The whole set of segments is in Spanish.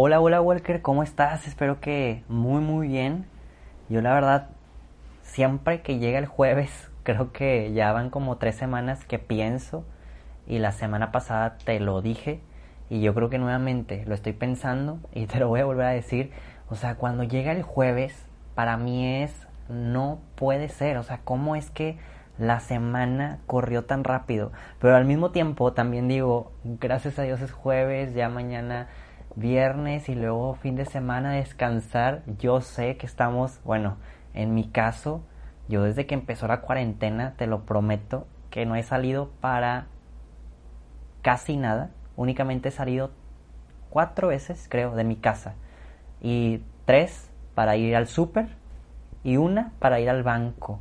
Hola, hola Walker, ¿cómo estás? Espero que muy muy bien. Yo la verdad, siempre que llega el jueves, creo que ya van como tres semanas que pienso y la semana pasada te lo dije y yo creo que nuevamente lo estoy pensando y te lo voy a volver a decir. O sea, cuando llega el jueves, para mí es, no puede ser. O sea, ¿cómo es que la semana corrió tan rápido? Pero al mismo tiempo también digo, gracias a Dios es jueves, ya mañana viernes y luego fin de semana descansar. Yo sé que estamos, bueno, en mi caso, yo desde que empezó la cuarentena, te lo prometo, que no he salido para casi nada. Únicamente he salido cuatro veces, creo, de mi casa. Y tres para ir al súper y una para ir al banco.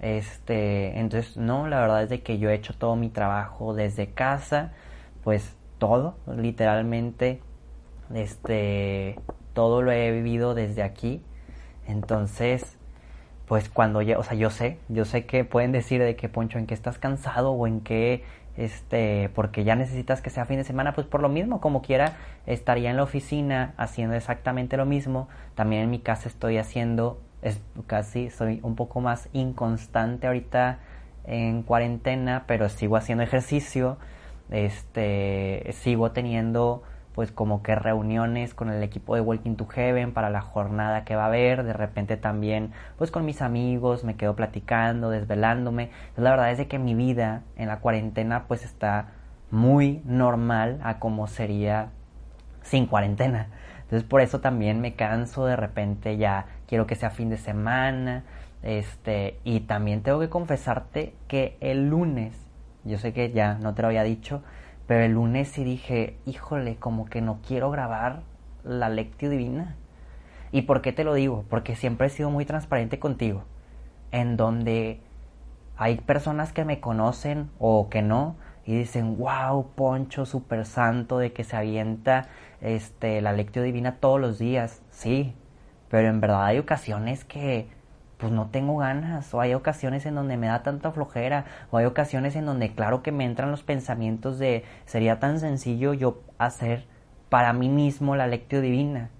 Este, entonces, no, la verdad es de que yo he hecho todo mi trabajo desde casa, pues todo, literalmente este, todo lo he vivido desde aquí. Entonces, pues cuando ya, o sea, yo sé, yo sé que pueden decir de que Poncho, en que estás cansado o en que, este, porque ya necesitas que sea fin de semana, pues por lo mismo, como quiera, estaría en la oficina haciendo exactamente lo mismo. También en mi casa estoy haciendo, es casi, soy un poco más inconstante ahorita en cuarentena, pero sigo haciendo ejercicio, este, sigo teniendo pues como que reuniones con el equipo de Walking to Heaven para la jornada que va a haber, de repente también pues con mis amigos me quedo platicando, desvelándome. la verdad es que mi vida en la cuarentena pues está muy normal a como sería sin cuarentena. Entonces por eso también me canso de repente ya quiero que sea fin de semana, este y también tengo que confesarte que el lunes, yo sé que ya no te lo había dicho, pero el lunes sí dije, híjole, como que no quiero grabar la lectio divina. ¿Y por qué te lo digo? Porque siempre he sido muy transparente contigo. En donde hay personas que me conocen o que no y dicen, wow, Poncho, super santo, de que se avienta este, la lectio divina todos los días. Sí, pero en verdad hay ocasiones que pues no tengo ganas, o hay ocasiones en donde me da tanta flojera, o hay ocasiones en donde claro que me entran los pensamientos de sería tan sencillo yo hacer para mí mismo la lectio divina.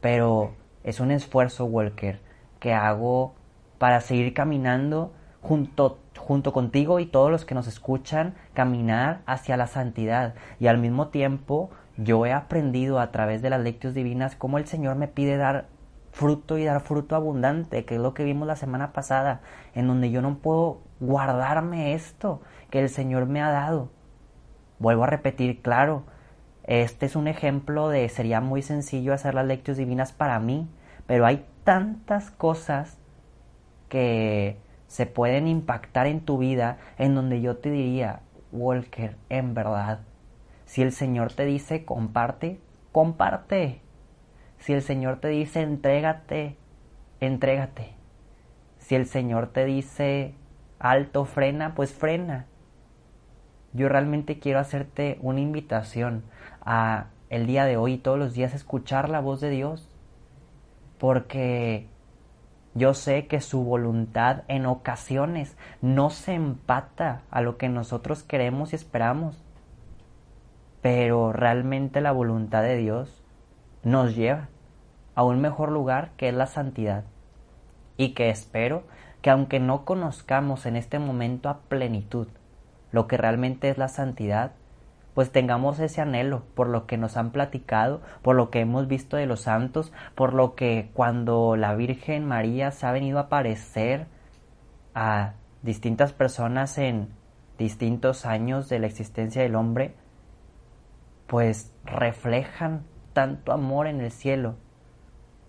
Pero es un esfuerzo, Walker, que hago para seguir caminando junto, junto contigo y todos los que nos escuchan, caminar hacia la santidad. Y al mismo tiempo, yo he aprendido a través de las lectios divinas cómo el Señor me pide dar fruto y dar fruto abundante, que es lo que vimos la semana pasada, en donde yo no puedo guardarme esto que el Señor me ha dado. Vuelvo a repetir, claro, este es un ejemplo de sería muy sencillo hacer las lecturas divinas para mí, pero hay tantas cosas que se pueden impactar en tu vida en donde yo te diría, Walker, en verdad, si el Señor te dice comparte, comparte. Si el Señor te dice entrégate, entrégate. Si el Señor te dice alto, frena, pues frena. Yo realmente quiero hacerte una invitación a el día de hoy y todos los días escuchar la voz de Dios. Porque yo sé que su voluntad en ocasiones no se empata a lo que nosotros queremos y esperamos. Pero realmente la voluntad de Dios nos lleva a un mejor lugar que es la santidad. Y que espero que aunque no conozcamos en este momento a plenitud lo que realmente es la santidad, pues tengamos ese anhelo por lo que nos han platicado, por lo que hemos visto de los santos, por lo que cuando la Virgen María se ha venido a aparecer a distintas personas en distintos años de la existencia del hombre, pues reflejan tanto amor en el cielo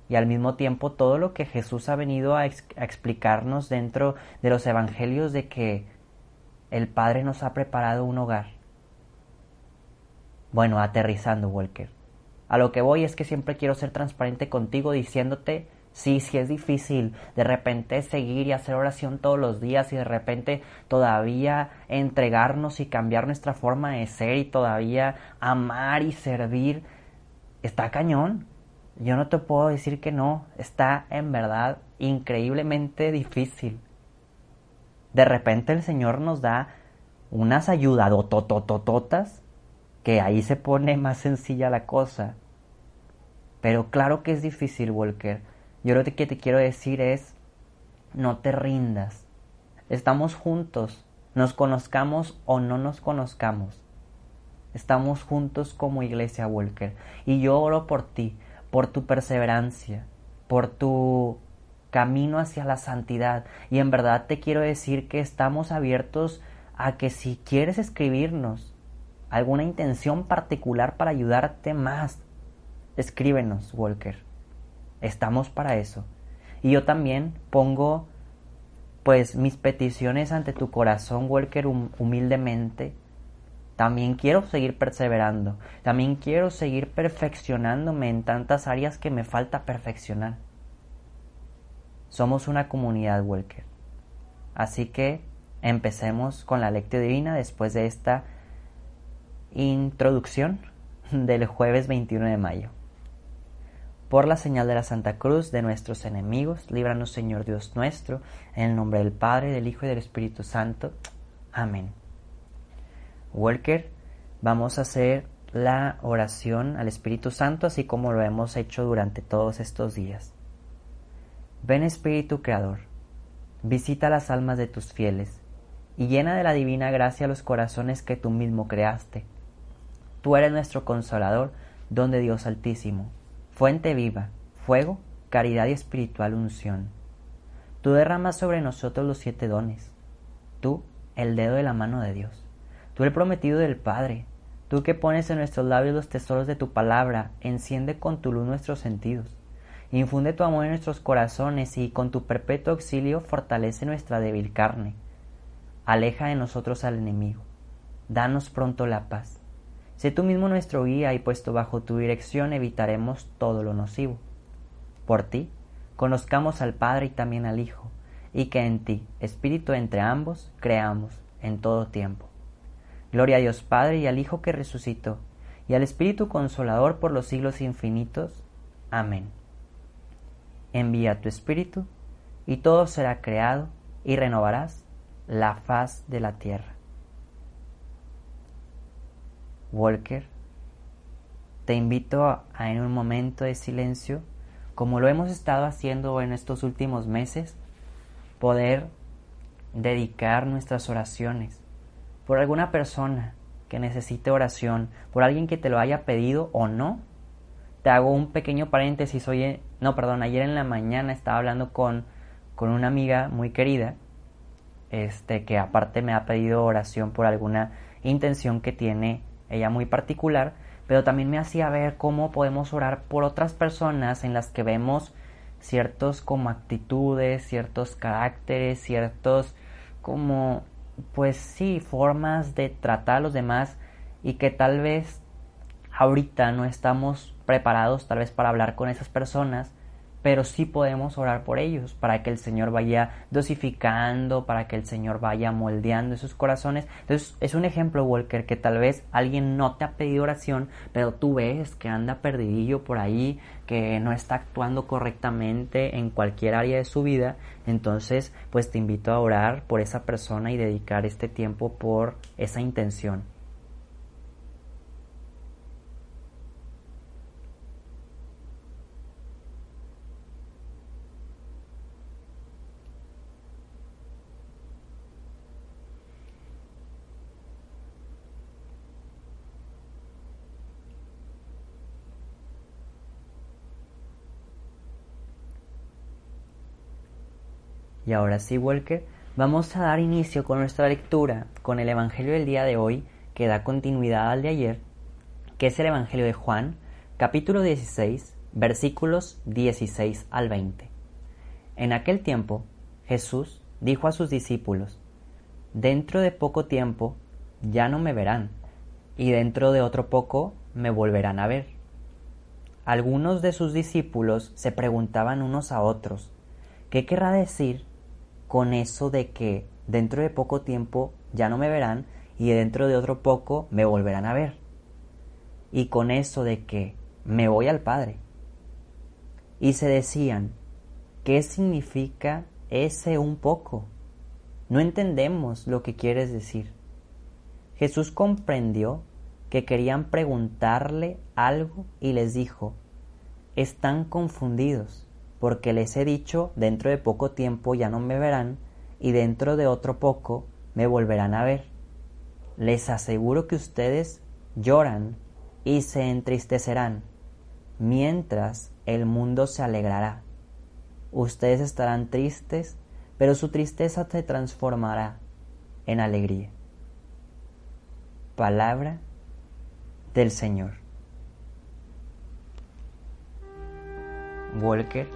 y al mismo tiempo todo lo que Jesús ha venido a, explicarnos dentro de los evangelios de que el Padre nos ha preparado un hogar. Bueno, aterrizando, Walker. A lo que voy es que siempre quiero ser transparente contigo diciéndote, sí, sí es difícil de repente seguir y hacer oración todos los días y de repente todavía entregarnos y cambiar nuestra forma de ser y todavía amar y servir. Está cañón. Yo no te puedo decir que no. Está en verdad increíblemente difícil. De repente el Señor nos da unas ayudadototototas que ahí se pone más sencilla la cosa. Pero claro que es difícil, Walker. Yo lo que te quiero decir es, no te rindas. Estamos juntos, nos conozcamos o no nos conozcamos. Estamos juntos como iglesia, Walker. Y yo oro por ti, por tu perseverancia, por tu camino hacia la santidad. Y en verdad te quiero decir que estamos abiertos a que si quieres escribirnos alguna intención particular para ayudarte más, escríbenos, Walker. Estamos para eso. Y yo también pongo pues mis peticiones ante tu corazón, Walker, humildemente. También quiero seguir perseverando. También quiero seguir perfeccionándome en tantas áreas que me falta perfeccionar. Somos una comunidad, Walker. Así que empecemos con la lectura divina después de esta introducción del jueves 21 de mayo. Por la señal de la Santa Cruz de nuestros enemigos, líbranos Señor Dios nuestro, en el nombre del Padre, del Hijo y del Espíritu Santo. Amén. Walker, vamos a hacer la oración al Espíritu Santo así como lo hemos hecho durante todos estos días. Ven Espíritu Creador, visita las almas de tus fieles y llena de la divina gracia los corazones que tú mismo creaste. Tú eres nuestro consolador, don de Dios Altísimo, fuente viva, fuego, caridad y espiritual unción. Tú derramas sobre nosotros los siete dones. Tú, el dedo de la mano de Dios. Tú el prometido del Padre. Tú que pones en nuestros labios los tesoros de tu palabra, enciende con tu luz nuestros sentidos. Infunde tu amor en nuestros corazones y con tu perpetuo auxilio fortalece nuestra débil carne. Aleja de nosotros al enemigo. Danos pronto la paz. Sé tú mismo nuestro guía y puesto bajo tu dirección evitaremos todo lo nocivo. Por ti, conozcamos al Padre y también al Hijo, y que en ti, Espíritu entre ambos, creamos en todo tiempo. Gloria a Dios Padre y al Hijo que resucitó, y al Espíritu Consolador por los siglos infinitos. Amén envía tu espíritu, y todo será creado, y renovarás la faz de la tierra. Walker, te invito a, en un momento de silencio, como lo hemos estado haciendo en estos últimos meses, poder dedicar nuestras oraciones por alguna persona que necesite oración, por alguien que te lo haya pedido o no, te hago un pequeño paréntesis. Hoy, no, perdón, ayer en la mañana estaba hablando con, con una amiga muy querida, este, que aparte me ha pedido oración por alguna intención que tiene ella muy particular, pero también me hacía ver cómo podemos orar por otras personas en las que vemos ciertos como actitudes, ciertos caracteres, ciertos como pues sí, formas de tratar a los demás y que tal vez ahorita no estamos preparados tal vez para hablar con esas personas, pero sí podemos orar por ellos, para que el Señor vaya dosificando, para que el Señor vaya moldeando esos corazones. Entonces es un ejemplo, Walker, que tal vez alguien no te ha pedido oración, pero tú ves que anda perdidillo por ahí, que no está actuando correctamente en cualquier área de su vida. Entonces, pues te invito a orar por esa persona y dedicar este tiempo por esa intención. Y ahora sí, Walker, vamos a dar inicio con nuestra lectura con el Evangelio del día de hoy, que da continuidad al de ayer, que es el Evangelio de Juan, capítulo 16, versículos 16 al 20. En aquel tiempo, Jesús dijo a sus discípulos, Dentro de poco tiempo ya no me verán, y dentro de otro poco me volverán a ver. algunos de sus discípulos se preguntaban unos a otros, ¿qué querrá decir con eso de que dentro de poco tiempo ya no me verán y dentro de otro poco me volverán a ver? Y con eso de que me voy al Padre. Y se decían, ¿qué significa ese un poco? No entendemos lo que quieres decir. Jesús comprendió que querían preguntarle algo y les dijo, están confundidos, porque les he dicho, dentro de poco tiempo ya no me verán, y dentro de otro poco me volverán a ver. Les aseguro que ustedes lloran y se entristecerán, mientras el mundo se alegrará. Ustedes estarán tristes, pero su tristeza se transformará en alegría. Palabra del Señor. Walker,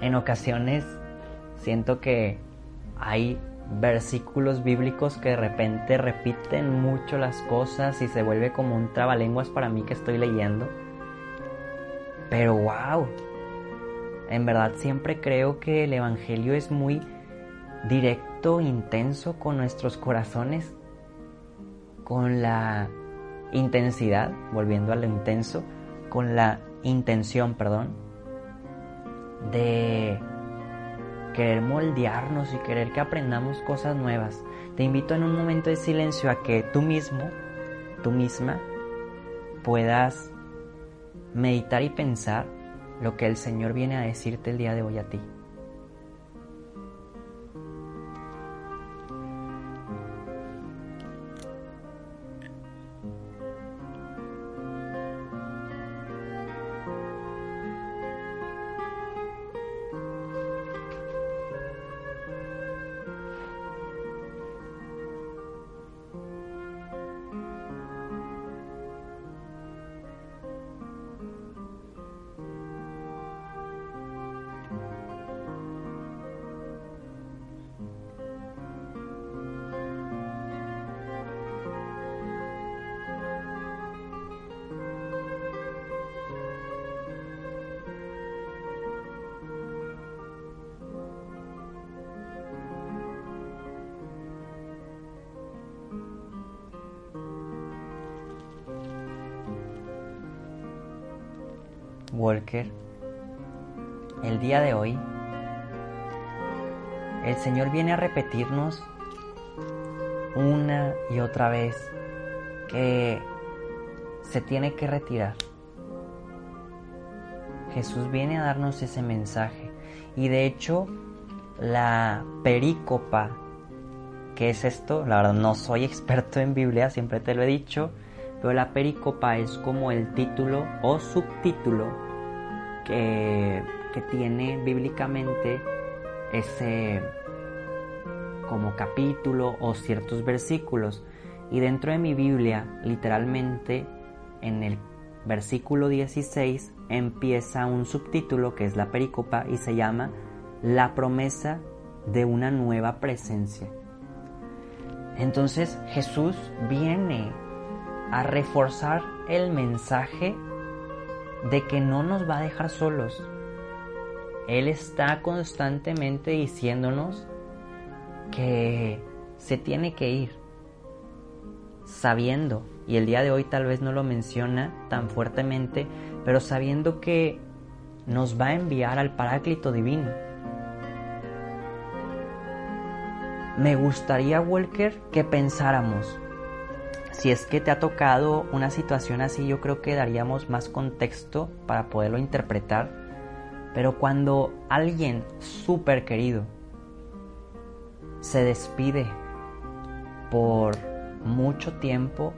en ocasiones siento que hay versículos bíblicos que de repente repiten mucho las cosas y se vuelve como un trabalenguas para mí que estoy leyendo. Pero wow, en verdad siempre creo que el Evangelio es muy directo, intenso con nuestros corazones, con la intensidad, volviendo a lo intenso, con la intención, perdón, de querer moldearnos y querer que aprendamos cosas nuevas. Te invito en un momento de silencio a que tú mismo, tú misma, puedas meditar y pensar lo que el Señor viene a decirte el día de hoy a ti. Walker, el día de hoy, el Señor viene a repetirnos una y otra vez que se tiene que retirar. Jesús viene a darnos ese mensaje y de hecho la perícopa, que es esto, la verdad no soy experto en Biblia, siempre te lo he dicho, pero la pericopa es como el título o subtítulo que, que tiene bíblicamente ese como capítulo o ciertos versículos. Y dentro de mi Biblia, literalmente, en el versículo 16 empieza un subtítulo que es la pericopa y se llama La promesa de una nueva presencia. Entonces Jesús viene a reforzar el mensaje de que no nos va a dejar solos. Él está constantemente diciéndonos que se tiene que ir, sabiendo, y el día de hoy tal vez no lo menciona tan fuertemente, pero sabiendo que nos va a enviar al Paráclito Divino. Me gustaría, Walker, que pensáramos si es que te ha tocado una situación así, yo creo que daríamos más contexto para poderlo interpretar. Pero cuando alguien súper querido se despide por mucho tiempo,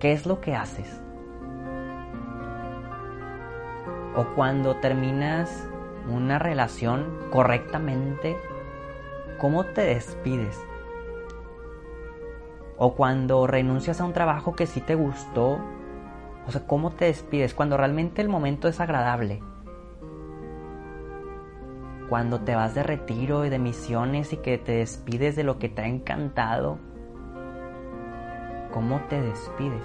¿qué es lo que haces? O cuando terminas una relación correctamente, ¿cómo te despides? O cuando renuncias a un trabajo que sí te gustó. O sea, ¿cómo te despides? Cuando realmente el momento es agradable. Cuando te vas de retiro y de misiones y que te despides de lo que te ha encantado. ¿Cómo te despides?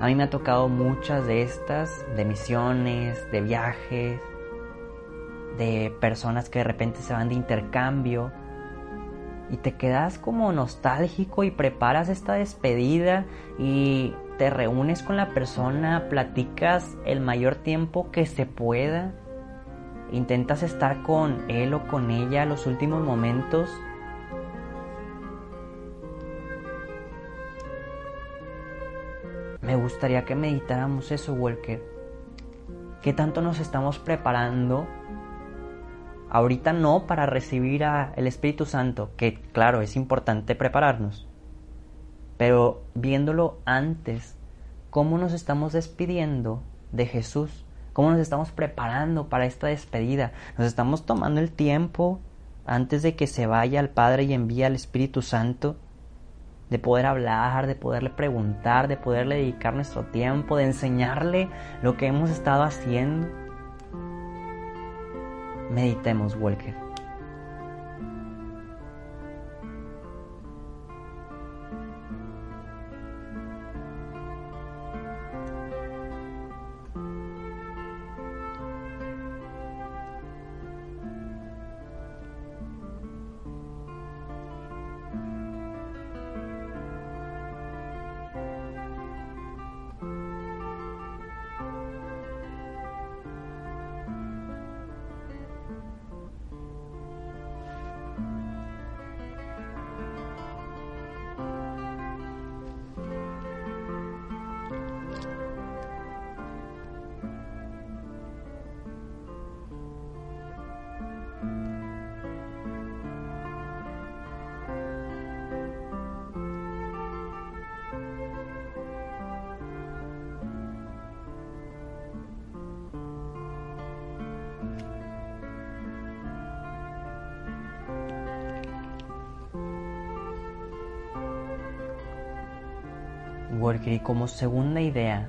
A mí me ha tocado muchas de estas, de misiones, de viajes, de personas que de repente se van de intercambio y te quedas como nostálgico y preparas esta despedida y te reúnes con la persona, platicas el mayor tiempo que se pueda, intentas estar con él o con ella los últimos momentos. Me gustaría que meditáramos eso, Walker. ¿Qué tanto nos estamos preparando Ahorita no para recibir al Espíritu Santo, que claro, es importante prepararnos. Pero viéndolo antes, cómo nos estamos despidiendo de Jesús, cómo nos estamos preparando para esta despedida. Nos estamos tomando el tiempo antes de que se vaya al Padre y envíe al Espíritu Santo, de poder hablar, de poderle preguntar, de poderle dedicar nuestro tiempo, de enseñarle lo que hemos estado haciendo. Meditemos, Walker. Porque como segunda idea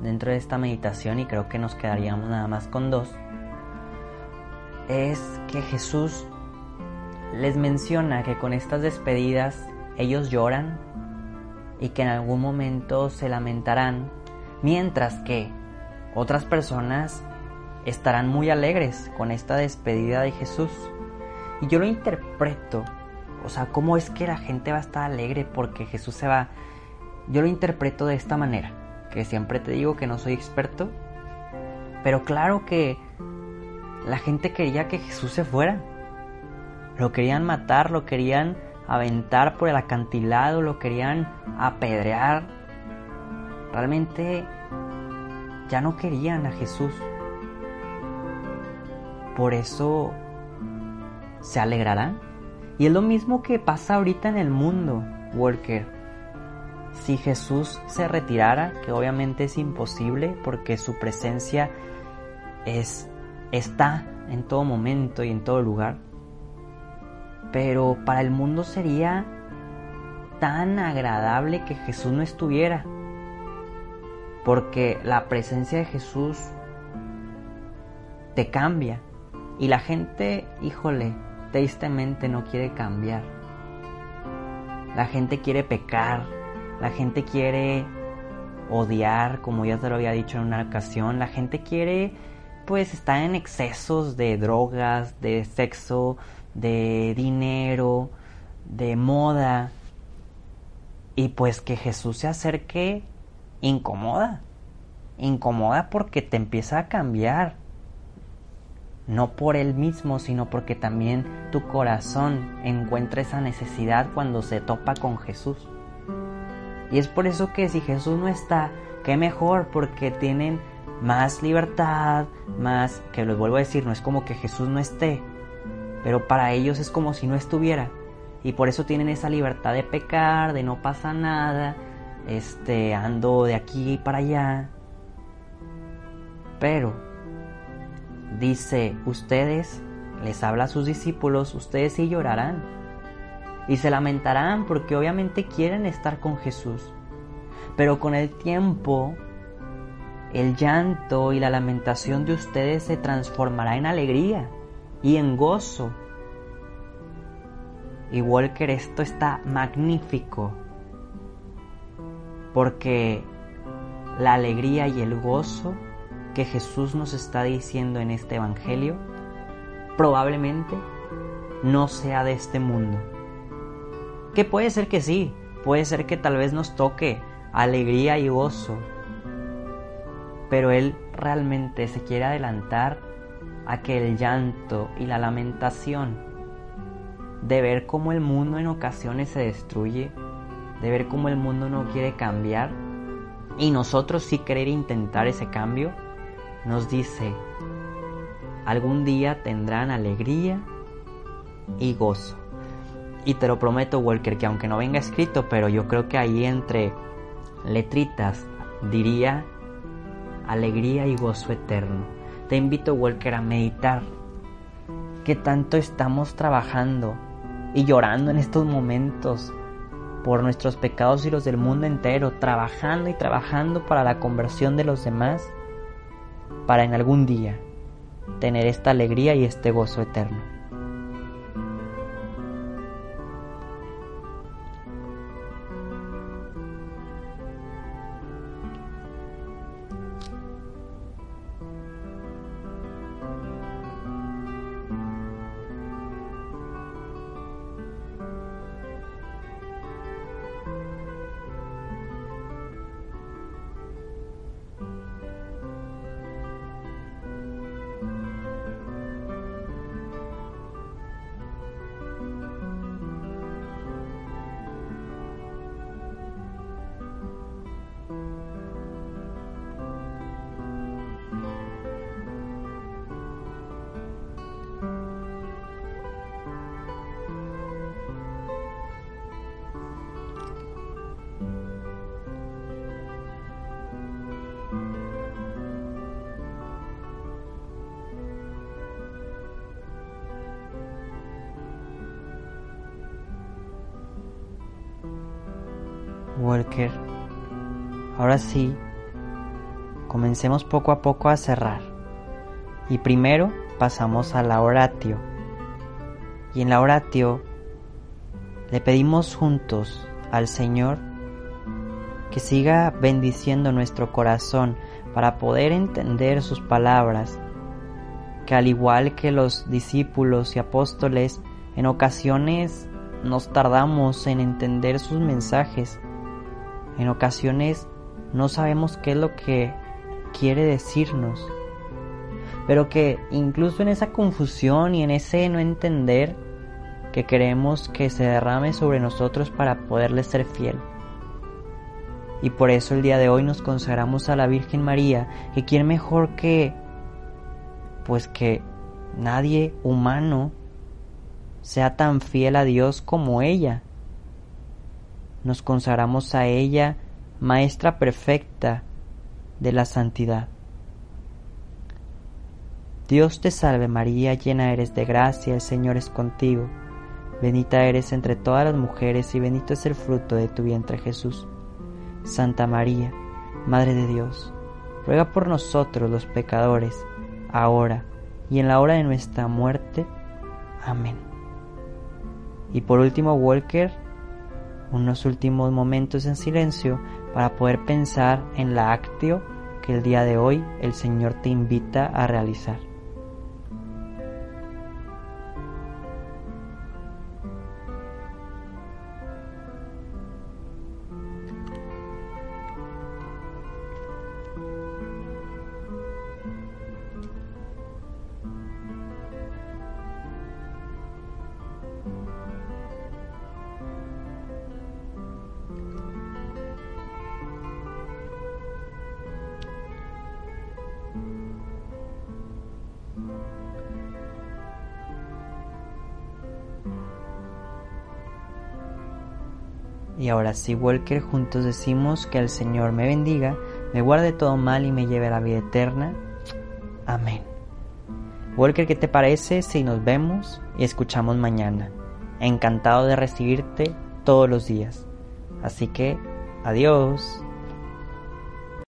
dentro de esta meditación, y creo que nos quedaríamos nada más con dos, es que Jesús les menciona que con estas despedidas ellos lloran y que en algún momento se lamentarán, mientras que otras personas estarán muy alegres con esta despedida de Jesús. Y yo lo interpreto, o sea, cómo es que la gente va a estar alegre porque Jesús se va. Yo lo interpreto de esta manera, que siempre te digo que no soy experto, pero claro que la gente quería que Jesús se fuera. Lo querían matar, lo querían aventar por el acantilado, lo querían apedrear. Realmente ya no querían a Jesús. Por eso se alegrarán. Y es lo mismo que pasa ahorita en el mundo, Walker si Jesús se retirara, que obviamente es imposible porque su presencia es, está en todo momento y en todo lugar, pero para el mundo sería tan agradable que Jesús no estuviera, porque la presencia de Jesús te cambia y la gente, híjole, tristemente no quiere cambiar. La gente quiere pecar, la gente quiere odiar, como ya te lo había dicho en una ocasión. La gente quiere, pues, estar en excesos de drogas, de sexo, de dinero, de moda. Y pues que Jesús se acerque incomoda. Incomoda porque te empieza a cambiar. No por él mismo, sino porque también tu corazón encuentra esa necesidad cuando se topa con Jesús. Y es por eso que si Jesús no está, qué mejor, porque tienen más libertad, más, que les vuelvo a decir, no es como que Jesús no esté, pero para ellos es como si no estuviera. Y por eso tienen esa libertad de pecar, de no pasa nada, este, ando de aquí para allá. Pero, dice, ustedes, les habla a sus discípulos, ustedes sí llorarán y se lamentarán porque obviamente quieren estar con Jesús. Pero con el tiempo, el llanto y la lamentación de ustedes se transformará en alegría y en gozo. Y Walker, esto está magnífico porque la alegría y el gozo que Jesús nos está diciendo en este Evangelio probablemente no sea de este mundo. Que puede ser que sí, puede ser que tal vez nos toque alegría y gozo, pero Él realmente se quiere adelantar a que el llanto y la lamentación de ver cómo el mundo en ocasiones se destruye, de ver cómo el mundo no quiere cambiar y nosotros sí querer intentar ese cambio, nos dice, algún día tendrán alegría y gozo. Y te lo prometo, Walker, que aunque no venga escrito, pero yo creo que ahí entre letritas diría alegría y gozo eterno. Te invito, Walker, a meditar que tanto estamos trabajando y llorando en estos momentos por nuestros pecados y los del mundo entero, trabajando y trabajando para la conversión de los demás, para en algún día tener esta alegría y este gozo eterno. Ahora sí, comencemos poco a poco a cerrar. Y primero pasamos a la oratio. Y en la oratio le pedimos juntos al Señor que siga bendiciendo nuestro corazón para poder entender sus palabras, que al igual que los discípulos y apóstoles, en ocasiones nos tardamos en entender sus mensajes en ocasiones no sabemos qué es lo que quiere decirnos, pero que incluso en esa confusión y en ese no entender, que queremos que se derrame sobre nosotros para poderle ser fiel. Y por eso el día de hoy nos consagramos a la Virgen María, que quién mejor que, pues que nadie humano sea tan fiel a Dios como ella nos consagramos a ella, Maestra perfecta de la santidad. Dios te salve María, llena eres de gracia, el Señor es contigo. Bendita eres entre todas las mujeres y bendito es el fruto de tu vientre Jesús. Santa María, Madre de Dios, ruega por nosotros los pecadores, ahora y en la hora de nuestra muerte. Amén. Y por último, Walker, unos últimos momentos en silencio para poder pensar en la actio que el día de hoy el Señor te invita a realizar. Y ahora sí, Walker, juntos decimos que el Señor me bendiga, me guarde todo mal y me lleve a la vida eterna. Amén. Walker, ¿qué te parece si nos vemos y escuchamos mañana? Encantado de recibirte todos los días. Así que, adiós.